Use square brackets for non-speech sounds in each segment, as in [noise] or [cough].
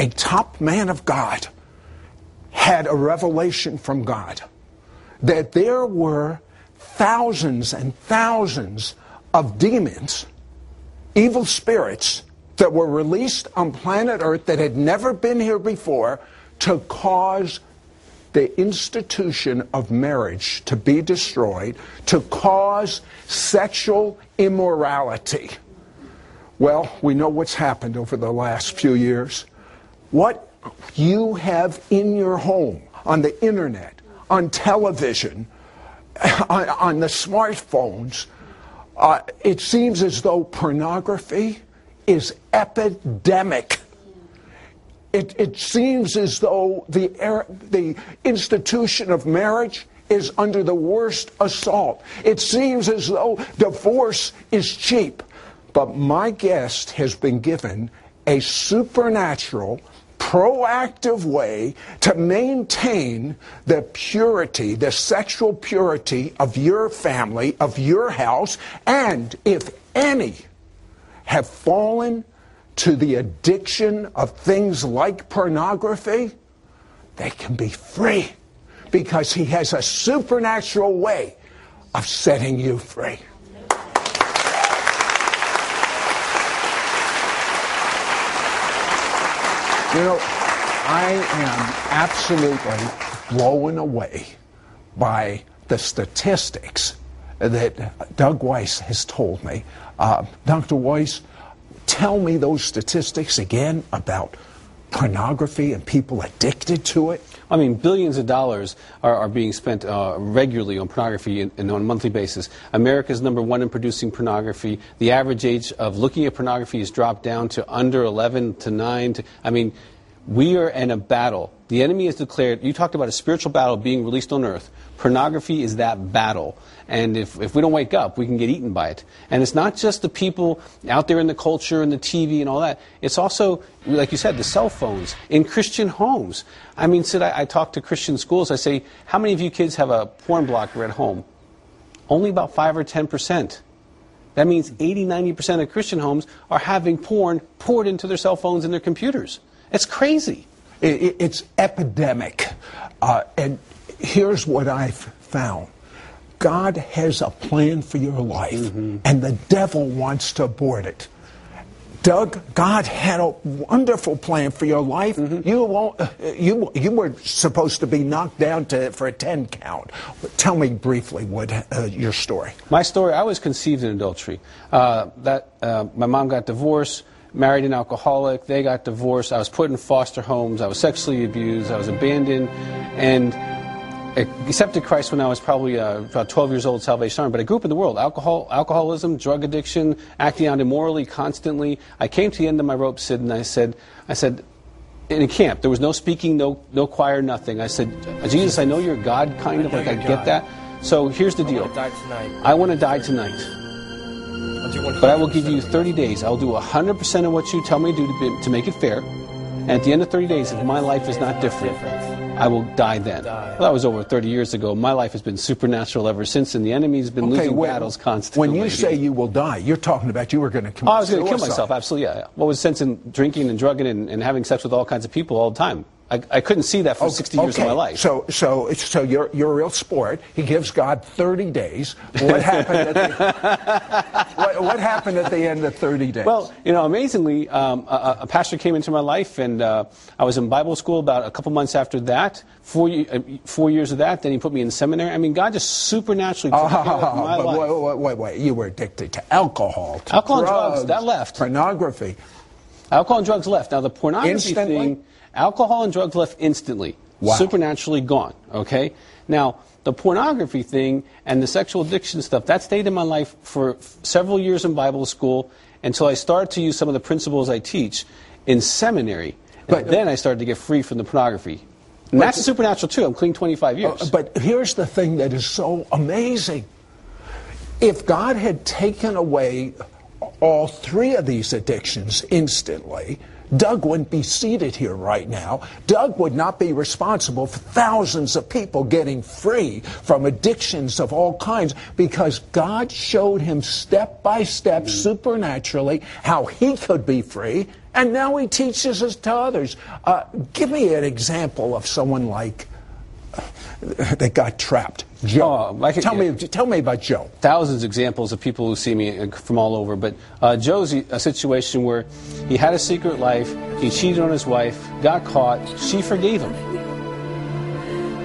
a top man of God had a revelation from God that there were thousands and thousands of demons, evil spirits, that were released on planet Earth that had never been here before to cause the institution of marriage to be destroyed, to cause sexual immorality. Well, we know what's happened over the last few years. What you have in your home, on the internet, on television, [laughs] on, on the smartphones, uh, it seems as though pornography is epidemic. It, it seems as though the, the institution of marriage is under the worst assault. It seems as though divorce is cheap. But my guest has been given a supernatural, proactive way to maintain the purity, the sexual purity of your family, of your house, and if any have fallen to the addiction of things like pornography, they can be free because he has a supernatural way of setting you free. You know, I am absolutely blown away by the statistics that Doug Weiss has told me. Uh, Dr. Weiss, tell me those statistics again about pornography and people addicted to it? I mean, billions of dollars are, are being spent uh, regularly on pornography and, and, on a monthly basis. America is number one in producing pornography. The average age of looking at pornography has dropped down to under 11 to 9. To, I mean, we are in a battle. The enemy has declared, you talked about a spiritual battle being released on earth. Pornography is that battle. And if, if we don't wake up, we can get eaten by it. And it's not just the people out there in the culture and the TV and all that. It's also, like you said, the cell phones in Christian homes. I mean, Sid, I, I talk to Christian schools. I say, how many of you kids have a porn blocker at home? Only about 5 or 10%. That means 80, 90% of Christian homes are having porn poured into their cell phones and their computers. It's crazy. It, it's epidemic. Uh, and here's what I've found God has a plan for your life, mm-hmm. and the devil wants to abort it. Doug, God had a wonderful plan for your life. Mm-hmm. You won't, uh, you you were supposed to be knocked down to for a ten count. Tell me briefly what uh, your story. My story. I was conceived in adultery. Uh, that uh, my mom got divorced married an alcoholic. They got divorced. I was put in foster homes. I was sexually abused. I was abandoned. And accepted Christ when I was probably uh, about 12 years old, Salvation Army. But I grew up in the world. Alcohol, alcoholism, drug addiction, acting out immorally constantly. I came to the end of my rope, Sid, and I said, I said, in a camp, there was no speaking, no, no choir, nothing. I said, Jesus, I know you're God, kind of, like I get that. So here's the deal. I want to die tonight. But I will give you 30 days. I'll do 100% of what you tell me to do to, be, to make it fair. And at the end of 30 days, if my life is not different, I will die then. Well, that was over 30 years ago. My life has been supernatural ever since, and the enemy's been okay, losing when, battles constantly. When you say you will die, you're talking about you were going to commit oh, I was going to kill myself, absolutely, yeah. What was the sense in drinking and drugging and, and having sex with all kinds of people all the time? I, I couldn't see that for okay, 60 years okay. of my life. So, so, so you're, you're a real sport. He gives God 30 days. What happened at the, [laughs] what, what, happened at the end of 30 days? Well, you know, amazingly, um, a, a, pastor came into my life, and uh, I was in Bible school about a couple months after that. Four, uh, four years of that, then he put me in seminary. I mean, God just supernaturally took uh, my [laughs] life. Wait, wait, wait, wait. You were addicted to alcohol, to alcohol drugs, and drugs. That left. Pornography. Alcohol and drugs left. Now, the pornography Instantly? thing Alcohol and drugs left instantly. Wow. Supernaturally gone. Okay? Now, the pornography thing and the sexual addiction stuff, that stayed in my life for several years in Bible school until I started to use some of the principles I teach in seminary. But then I started to get free from the pornography. And that's supernatural too. I'm clean 25 years. Uh, but here's the thing that is so amazing. If God had taken away all three of these addictions instantly, Doug wouldn't be seated here right now. Doug would not be responsible for thousands of people getting free from addictions of all kinds because God showed him step by step supernaturally how he could be free And now he teaches us to others. Uh, give me an example of someone like [laughs] that got trapped. Joe. Oh, I could- tell yeah. me, tell me about Joe. thousands of examples of people who see me uh, from all over. But uh, Joe's a situation where he had a secret life, he cheated on his wife, got caught, she forgave him.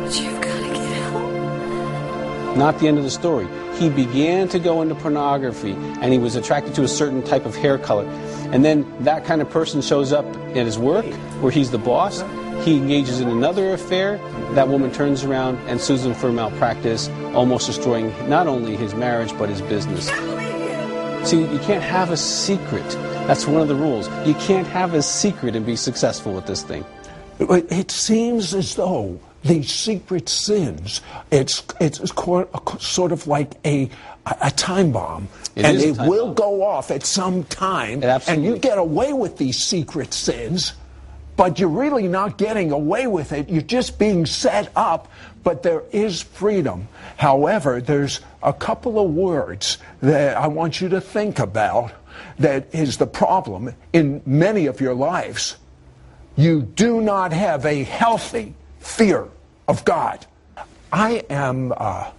But you've got to get help. Not the end of the story. He began to go into pornography and he was attracted to a certain type of hair color. And then that kind of person shows up at his work where he's the boss. He engages in another affair. That woman turns around and sues him for malpractice, almost destroying not only his marriage but his business. See, you can't have a secret. That's one of the rules. You can't have a secret and be successful with this thing. It seems as though these secret sins, it's, it's sort of like a, a time bomb. It and it will bomb. go off at some time. And you get away with these secret sins, but you're really not getting away with it. You're just being set up, but there is freedom. However, there's a couple of words that I want you to think about that is the problem in many of your lives you do not have a healthy fear of God. I am uh,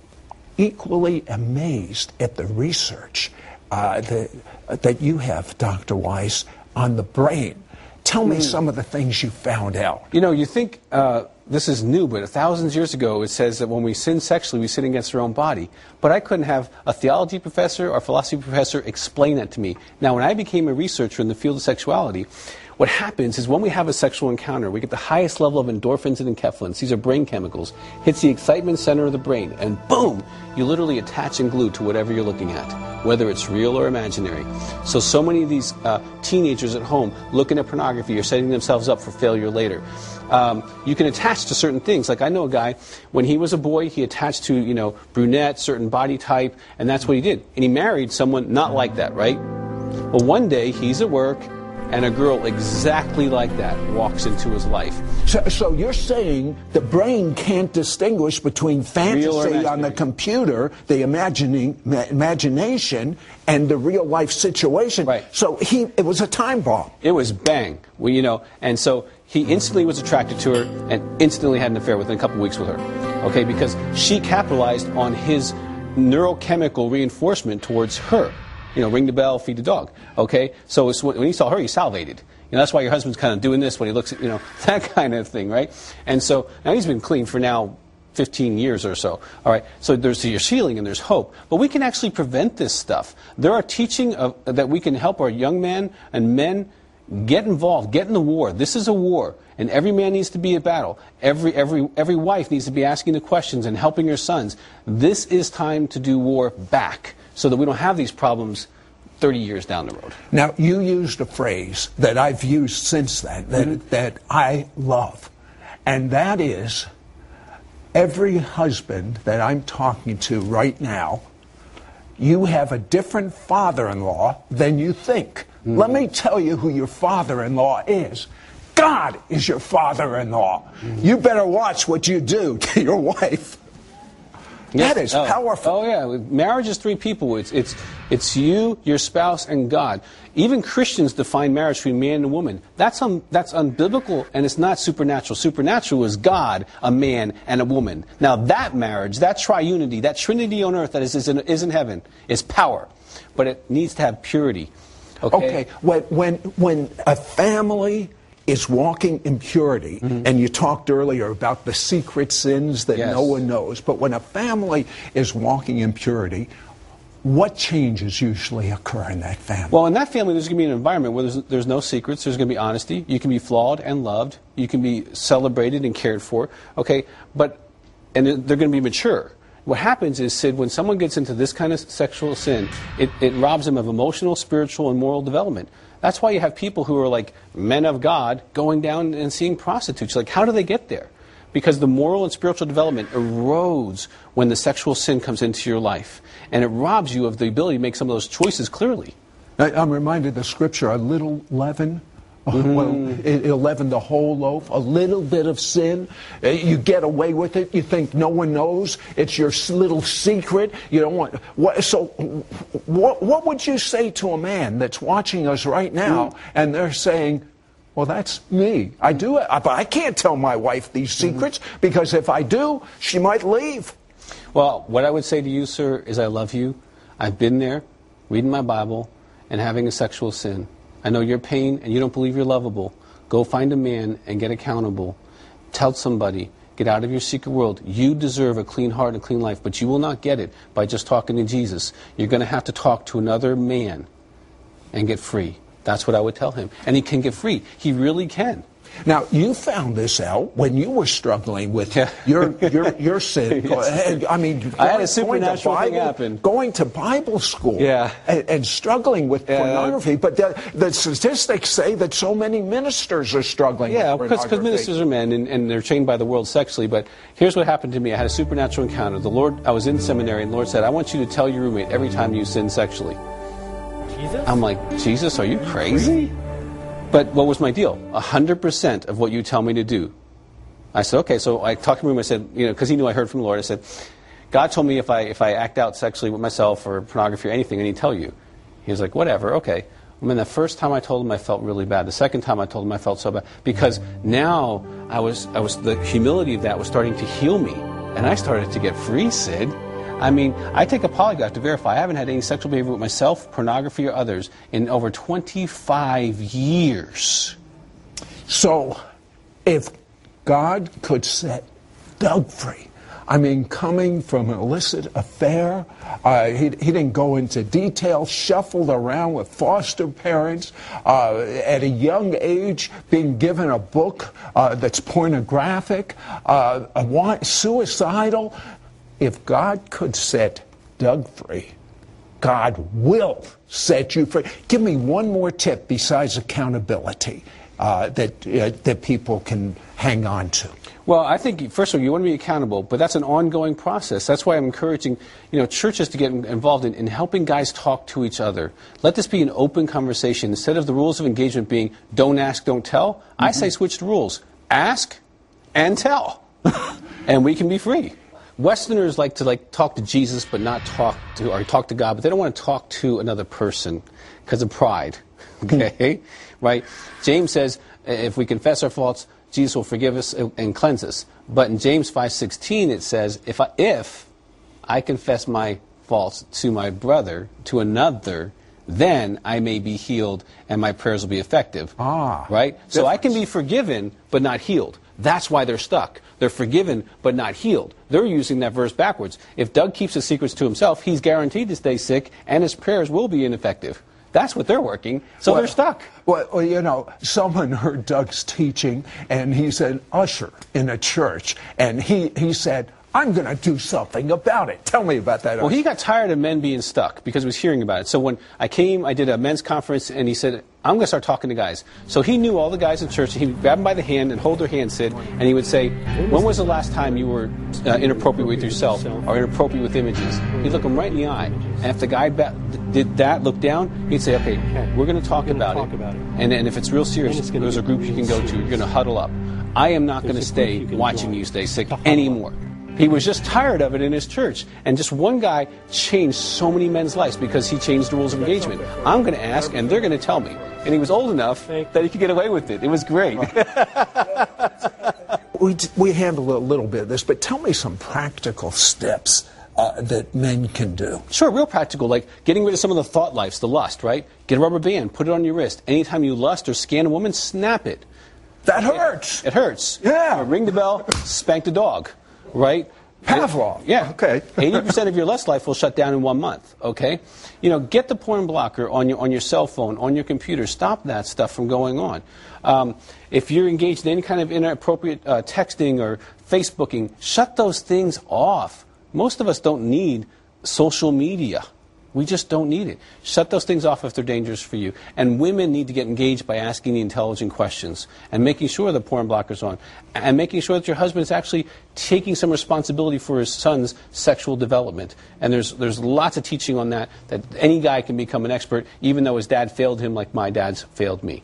equally amazed at the research uh, that, that you have, Dr. Weiss, on the brain. Tell me some of the things you found out. You know, you think uh, this is new, but thousands of years ago it says that when we sin sexually, we sin against our own body. But I couldn't have a theology professor or philosophy professor explain that to me. Now, when I became a researcher in the field of sexuality, what happens is when we have a sexual encounter, we get the highest level of endorphins and enkephalins. These are brain chemicals. Hits the excitement center of the brain, and boom, you literally attach and glue to whatever you're looking at, whether it's real or imaginary. So, so many of these uh, teenagers at home looking at pornography are setting themselves up for failure later. Um, you can attach to certain things. Like I know a guy, when he was a boy, he attached to you know brunette, certain body type, and that's what he did. And he married someone not like that, right? Well, one day he's at work, and a girl exactly like that walks into his life. So, so you're saying the brain can't distinguish between fantasy on the computer, the imagining, ma- imagination, and the real life situation. Right. So he, it was a time bomb. It was bang, well, you know, and so he instantly was attracted to her and instantly had an affair within a couple weeks with her. Okay, because she capitalized on his neurochemical reinforcement towards her. You know, ring the bell, feed the dog. Okay, so when he saw her, he salivated. You know, that's why your husband's kind of doing this when he looks at, you know, [laughs] that kind of thing, right? And so now he's been clean for now 15 years or so. All right, so there's your healing and there's hope, but we can actually prevent this stuff. There are teaching of, that we can help our young men and men get involved, get in the war. This is a war, and every man needs to be at battle. Every every every wife needs to be asking the questions and helping her sons. This is time to do war back, so that we don't have these problems 30 years down the road. Now, you used a phrase that I've used since then that, mm-hmm. that I love, and that is every husband that I'm talking to right now, you have a different father in law than you think. Mm-hmm. Let me tell you who your father in law is. God is your father in law. Mm-hmm. You better watch what you do to your [laughs] wife. That is Oh. powerful. Oh yeah, marriage is three people. It's it's it's you, your spouse, and God. Even Christians define marriage between man and woman. That's un, that's unbiblical and it's not supernatural. Supernatural is God, a man, and a woman. Now that marriage, that triunity, that Trinity on earth that is is in, is in heaven, is power, but it needs to have purity. Okay. Okay, when, when, when a family is walking in purity, mm-hmm. and you talked earlier about the secret sins that Yes. no one knows, but when a family is walking in purity, what changes usually occur in that family? Well, in that family, there's going to be an environment where there's, there's no secrets. There's going to be honesty. You can be flawed and loved. You can be celebrated and cared for. Okay, but and they're they're going to be mature. What happens is, Sid, when someone gets into this kind of sexual sin, it, it robs them of emotional, spiritual, and moral development. That's why you have people who are like men of God going down and seeing prostitutes. Like, how do they get there? Because the moral and spiritual development erodes when the sexual sin comes into your life. And it robs you of the ability to make some of those choices clearly. I'm reminded of the scripture, a little leaven [laughs] Well, mm-hmm. it, it'll leaven the whole loaf. A little bit of sin, uh, you get away with it. You think no one knows. It's your little secret. You don't want. What, so, what, what would you say to a man that's watching us right now, mm. and they're saying, "Well, that's me. I do it, but I can't tell my wife these mm-hmm. secrets because if I do, she might leave." Well, what I would say to you, sir, is I love you. I've been there, reading my Bible, and having a sexual sin. I know your pain, and you don't believe you're lovable. Go find a man and get accountable. Tell somebody. Get out of your secret world. You deserve a clean heart and a clean life, but you will not get it by just talking to Jesus. You're going to have to talk to another man and get free. That's what I would tell him. And he can get free. He really can. Now, you found this out when you were struggling with Yeah. your, your, [laughs] your sin. Yes. I mean, I had a going to supernatural thing Bible- happen. Going to Bible school Yeah. and, and struggling with Yeah. pornography. But the, the statistics say that so many ministers are struggling Yeah, with because ministers are men and, and they're trained by the world sexually. But here's what happened to me: I had a supernatural encounter. The Lord, I was in seminary, and the Lord said, "I want you to tell your roommate every time you sin sexually." Jesus? I'm like, Jesus, are you crazy? But what was my deal? A hundred percent of what you tell me to do. I said, okay. So I talked to him. I said, you know, because he knew I heard from the Lord. I said, God told me if I if I act out sexually with myself or pornography or anything, I need to tell you. He was like, whatever, okay. I mean, the first time I told him, I felt really bad. The second time I told him, I felt so bad because now I was I was the humility of that was starting to heal me, and I started to get free, Sid. I mean, I take a polygraph to verify I haven't had any sexual behavior with myself, pornography, or others in over 25 years. So, if God could set Doug free, I mean, coming from an illicit affair, uh, he, he didn't go into detail, shuffled around with foster parents, uh, at a young age, being given a book uh, that's pornographic, uh, suicidal. If God could set Doug free, God will set you free. Give me one more tip besides accountability uh, that uh, that people can hang on to. Well, I think first of all you want to be accountable, but that's an ongoing process. That's why I'm encouraging, you know, churches to get involved in, in helping guys talk to each other. Let this be an open conversation instead of the rules of engagement being don't ask, don't tell. I say switch the rules: ask and tell, [laughs] and we can be free. Westerners like to like talk to Jesus, but not talk to or talk to God, but they don't want to talk to another person because of pride. [laughs] Okay, right? James says if we confess our faults, Jesus will forgive us and cleanse us. But in James five sixteen it says if I, if I confess my faults to my brother to another, then I may be healed and my prayers will be effective. Ah, right. So I can be forgiven but not healed. That's why they're stuck. They're forgiven but not healed. They're using that verse backwards. If Doug keeps his secrets to himself, he's guaranteed to stay sick and his prayers will be ineffective. That's what they're working. So Well- they're stuck. Well, well, you know, someone heard Doug's teaching, and he's an usher in a church, and he, he said, I'm going to do something about it. Tell me about that. Well, he got tired of men being stuck because he was hearing about it. So when I came, I did a men's conference, and he said, I'm going to start talking to guys. So he knew all the guys in church. He would grab them by the hand and hold their hand, Sid, and he would say, When was the last time you were uh, inappropriate with yourself or inappropriate with images? He'd look them right in the eye. And if the guy ba- did that, look down, he'd say, Okay, we're going to talk, about, talk it. about it. And, and if it's real serious, there's a group you can go to. You're going to huddle up. I am not going to stay group you can watching you stay sick To huddle up. anymore. He was just tired of it in his church. And just one guy changed so many men's lives because he changed the rules of engagement. I'm going to ask, and they're going to tell me. And he was old enough that he could get away with it. It was great. [laughs] we, we handled a little bit of this, but tell me some practical steps uh, that men can do. Sure, real practical, like getting rid of some of the thought lives, the lust, right? Get a rubber band, put it on your wrist. Anytime you lust or scan a woman, snap it. That hurts. It hurts. Yeah. Or ring the bell, spank the dog, right? Pavlov. Yeah. Okay. [laughs] 80% of your lust life will shut down in one month, okay? You know, get the porn blocker on your, on your cell phone, on your computer. Stop that stuff from going on. Um, if you're engaged in any kind of inappropriate uh, texting or Facebooking, shut those things off. Most of us don't need social media. We just don't need it. Shut those things off if they're dangerous for you. And women need to get engaged by asking the intelligent questions and making sure the porn blocker's on and making sure that your husband is actually taking some responsibility for his son's sexual development. And there's, there's lots of teaching on that, that any guy can become an expert, even though his dad failed him like my dad's failed me.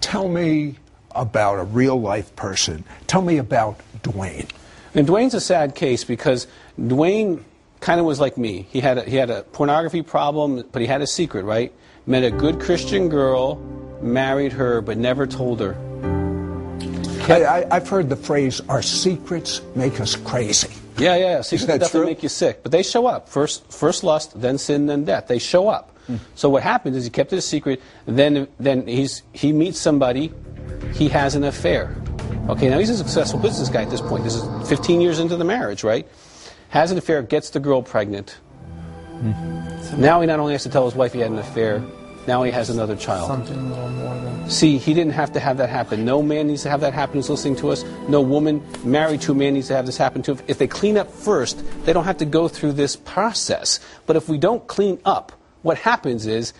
tell me about a real life person. Tell me about Dwayne. And Dwayne's a sad case because Dwayne kind of was like me. He had a, he had a pornography problem, but he had a secret, right? Met a good Christian girl, married her, but never told her. I, have heard the phrase, our secrets make us crazy. Yeah, yeah, secrets definitely true? make you sick. But they show up. First, first lust, then sin, then death. They show up. Hmm. So what happens is he kept it a secret. Then, then he's, he meets somebody. He has an affair. Okay, now he's a successful business guy at this point. This is 15 years into the marriage, right? Has an affair, gets the girl pregnant. Hmm. Now he not only has to tell his wife he had an affair, now he has another child. Something a little more than. See, he didn't have to have that happen. No man needs to have that happen who's listening to us. No woman married to a man needs to have this happen to. If they clean up first, they don't have to go through this process. But if we don't clean up, what happens is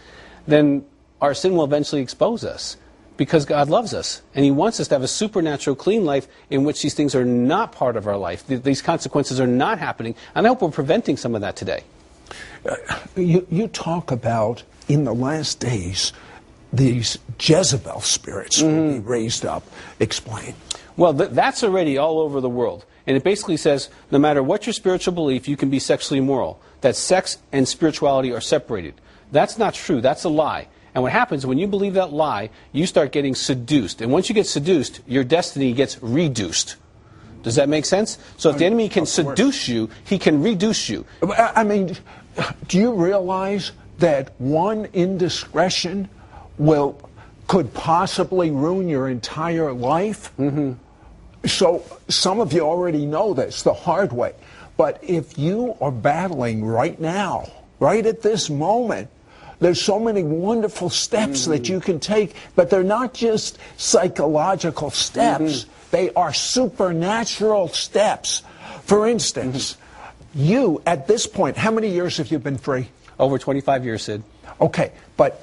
then our sin will eventually expose us because God loves us and He wants us to have a supernatural, clean life in which these things are not part of our life. Th- These consequences are not happening. And I hope we're preventing some of that today. Uh, you, you talk about in the last days these Jezebel spirits will be mm. raised up. Explain. Well, th- that's already all over the world. And it basically says no matter what your spiritual belief, you can be sexually immoral. That sex and spirituality are separated. That's not true. That's a lie. And what happens when you believe that lie, you start getting seduced. And once you get seduced, your destiny gets reduced. Does that make sense? So if the enemy can seduce you, he can reduce you. I mean, do you realize that one indiscretion will could possibly ruin your entire life? Mm-hmm. So some of you already know this the hard way. But if you are battling right now, right at this moment, there's so many wonderful steps that mm-hmm. you can take, but they're not just psychological steps. Mm-hmm. They are supernatural steps. For instance, mm-hmm. you at this point, how many years have you been free? Over 25 years, Sid. Okay, but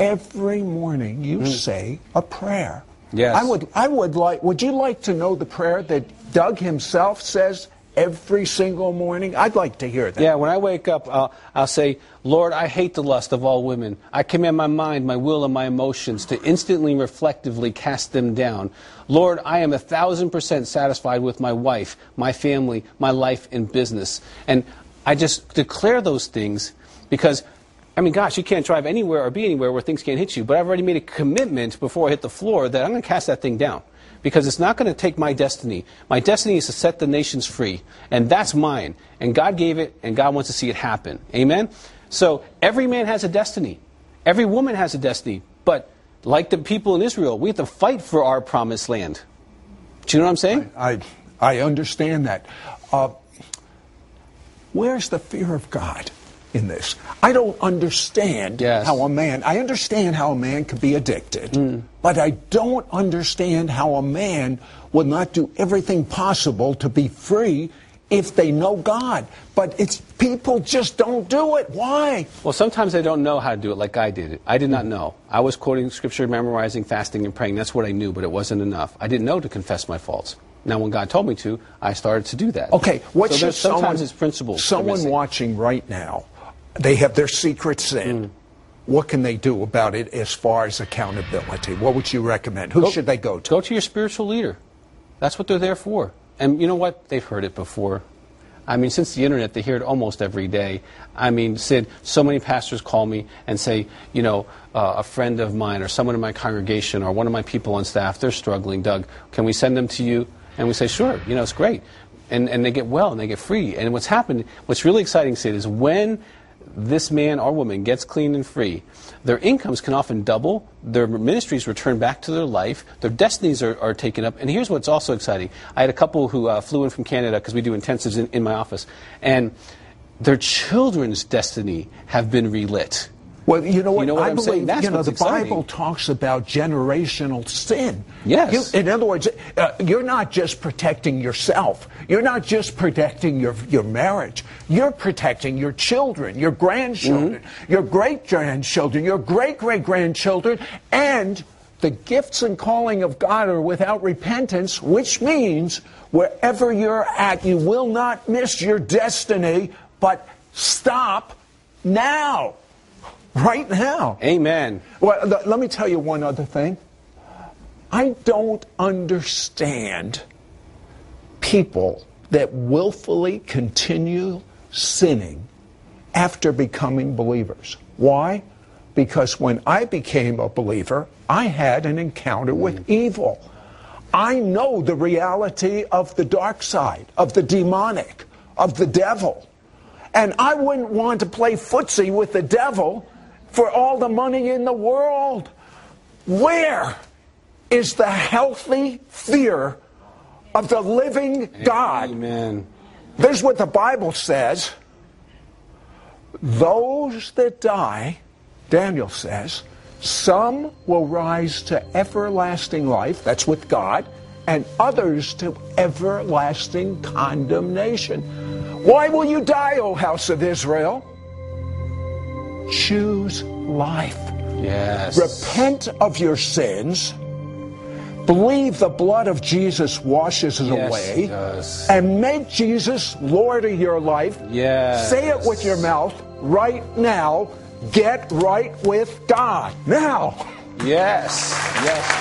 every morning you say a prayer. Yes. I would I would like would you like to know the prayer that Doug himself says every single morning? I'd like to hear that. Yeah, when I wake up, I'll, I'll say, Lord, I hate the lust of all women. I command my mind, my will, and my emotions to instantly, reflectively cast them down. Lord, I am a thousand percent satisfied with my wife, my family, my life, and business. And I just declare those things because, I mean, gosh, you can't drive anywhere or be anywhere where things can't hit you. But I've already made a commitment before I hit the floor that I'm going to cast that thing down because it's not going to take my destiny. My destiny is to set the nations free, and that's mine. And God gave it, and God wants to see it happen. Amen? So every man has a destiny, every woman has a destiny. But like the people in Israel, we have to fight for our promised land. Do you know what I'm saying? I I understand that. Uh, where's the fear of God in this? I don't understand Yes. how a man. I understand how a man could be addicted, but I don't understand how a man would not do everything possible to be free if they know God. But it's people just don't do it. Why? Well, sometimes they don't know how to do it like I did. I did not know. I was quoting scripture, memorizing, fasting, and praying. That's what I knew, but it wasn't enough. I didn't know to confess my faults. Now, when God told me to, I started to do that. Okay, what so should sometimes someone, it's principles. Someone watching right now, they have their secret sin. Mm. What can they do about it as far as accountability? What would you recommend? Who should they go to? Go to your spiritual leader. That's what they're there for. And you know what? They've heard it before. I mean, since the internet, they hear it almost every day. I mean, Sid, so many pastors call me and say, you know, uh, a friend of mine or someone in my congregation or one of my people on staff, they're struggling. Doug, can we send them to you? And we say, sure, you know, it's great. And, and they get well and they get free. And what's happened, what's really exciting, Sid, is when this man or woman gets clean and free, their incomes can often double, their ministries return back to their life, their destinies are, are taken up. And here's what's also exciting I had a couple who uh, flew in from Canada because we do intensives in, in my office, and their children's destiny have been relit. Well, you know what? You know what I I'm believe you know the exciting. Bible talks about generational sin. Yes. You- in other words, uh, you're not just protecting yourself. You're not just protecting your your marriage. You're protecting your children, your grandchildren, Mm-hmm. your great grandchildren, your great great grandchildren, and the gifts and calling of God are without repentance, which means wherever you're at, you will not miss your destiny. But stop now right now. Amen. Well, th- let me tell you one other thing. I don't understand people that willfully continue sinning after becoming believers. Why? Because when I became a believer, I had an encounter with mm. evil. I know the reality of the dark side, of the demonic, of the devil. And I wouldn't want to play footsie with the devil for all the money in the world. Where is the healthy fear of the living God? Amen. This is what the Bible says. Those that die, Daniel says, some will rise to everlasting life, that's with God, and others to everlasting condemnation. Why will you die, O house of Israel? Choose life. Yes. Repent of your sins. Believe the blood of Jesus washes it Yes, away. does. And make Jesus Lord of your life. Yes. Say it with your mouth right now. Get right with God. Now. Yes. Yes.